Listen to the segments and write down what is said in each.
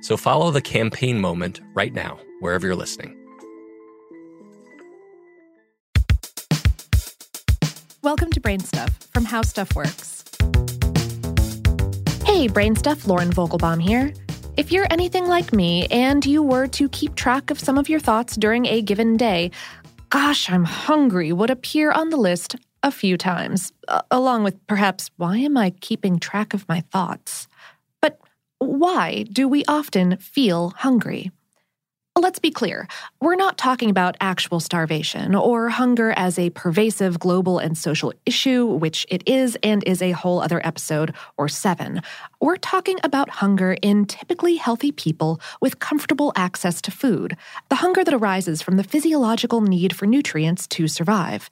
So follow the campaign moment right now, wherever you're listening. Welcome to Brain Stuff from How Stuff Works. Hey, Brain Stuff, Lauren Vogelbaum here. If you're anything like me and you were to keep track of some of your thoughts during a given day, gosh, I'm hungry would appear on the list a few times, along with perhaps, why am I keeping track of my thoughts? Why do we often feel hungry? Let's be clear, we're not talking about actual starvation or hunger as a pervasive global and social issue, which it is and is a whole other episode or seven. We're talking about hunger in typically healthy people with comfortable access to food, the hunger that arises from the physiological need for nutrients to survive.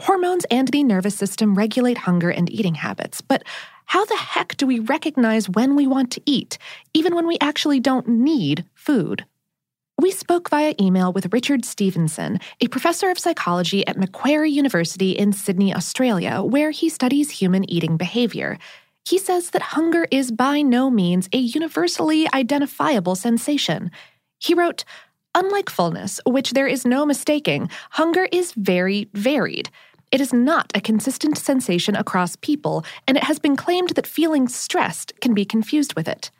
Hormones and the nervous system regulate hunger and eating habits, but how the heck do we recognize when we want to eat, even when we actually don't need food? We spoke via email with Richard Stevenson, a professor of psychology at Macquarie University in Sydney, Australia, where he studies human eating behavior. He says that hunger is by no means a universally identifiable sensation. He wrote, Unlike fullness, which there is no mistaking, hunger is very varied. It is not a consistent sensation across people, and it has been claimed that feeling stressed can be confused with it.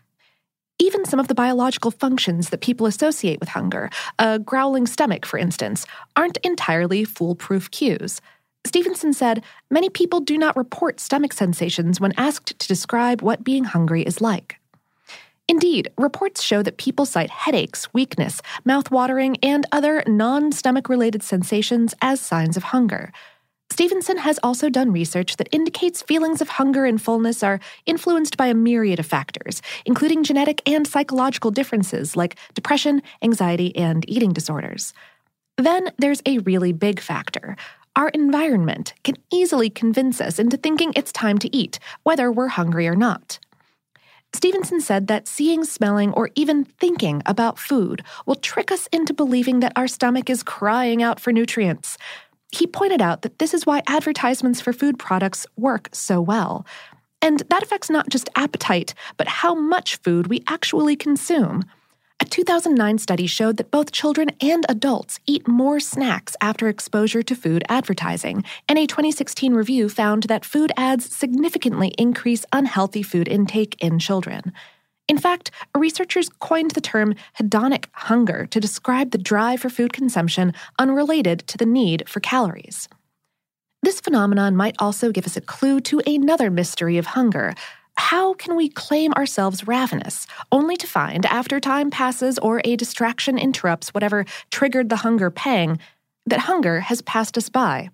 Even some of the biological functions that people associate with hunger, a growling stomach, for instance, aren't entirely foolproof cues. Stevenson said many people do not report stomach sensations when asked to describe what being hungry is like. Indeed, reports show that people cite headaches, weakness, mouth watering, and other non stomach related sensations as signs of hunger. Stevenson has also done research that indicates feelings of hunger and fullness are influenced by a myriad of factors, including genetic and psychological differences like depression, anxiety, and eating disorders. Then there's a really big factor. Our environment can easily convince us into thinking it's time to eat, whether we're hungry or not. Stevenson said that seeing, smelling, or even thinking about food will trick us into believing that our stomach is crying out for nutrients. He pointed out that this is why advertisements for food products work so well. And that affects not just appetite, but how much food we actually consume. A 2009 study showed that both children and adults eat more snacks after exposure to food advertising, and a 2016 review found that food ads significantly increase unhealthy food intake in children. In fact, researchers coined the term hedonic hunger to describe the drive for food consumption unrelated to the need for calories. This phenomenon might also give us a clue to another mystery of hunger how can we claim ourselves ravenous, only to find, after time passes or a distraction interrupts whatever triggered the hunger pang, that hunger has passed us by?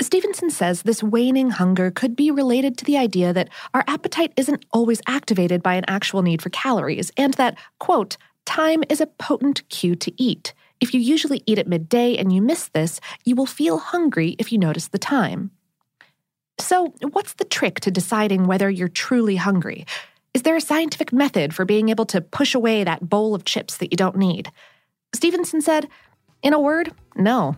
Stevenson says this waning hunger could be related to the idea that our appetite isn't always activated by an actual need for calories, and that, quote, time is a potent cue to eat. If you usually eat at midday and you miss this, you will feel hungry if you notice the time. So, what's the trick to deciding whether you're truly hungry? Is there a scientific method for being able to push away that bowl of chips that you don't need? Stevenson said, In a word, no.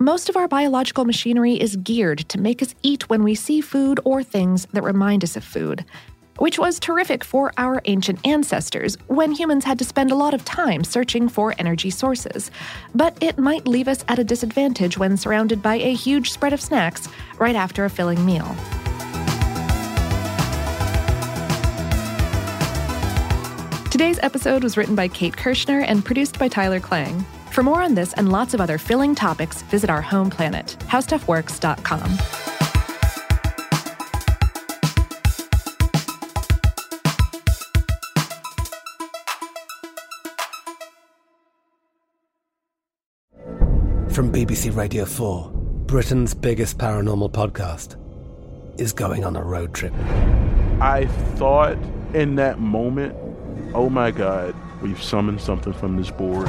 Most of our biological machinery is geared to make us eat when we see food or things that remind us of food which was terrific for our ancient ancestors when humans had to spend a lot of time searching for energy sources. But it might leave us at a disadvantage when surrounded by a huge spread of snacks right after a filling meal. Today's episode was written by Kate Kirschner and produced by Tyler Klang. For more on this and lots of other filling topics, visit our home planet, howstuffworks.com. From BBC Radio 4, Britain's biggest paranormal podcast is going on a road trip. I thought in that moment, oh my God, we've summoned something from this board.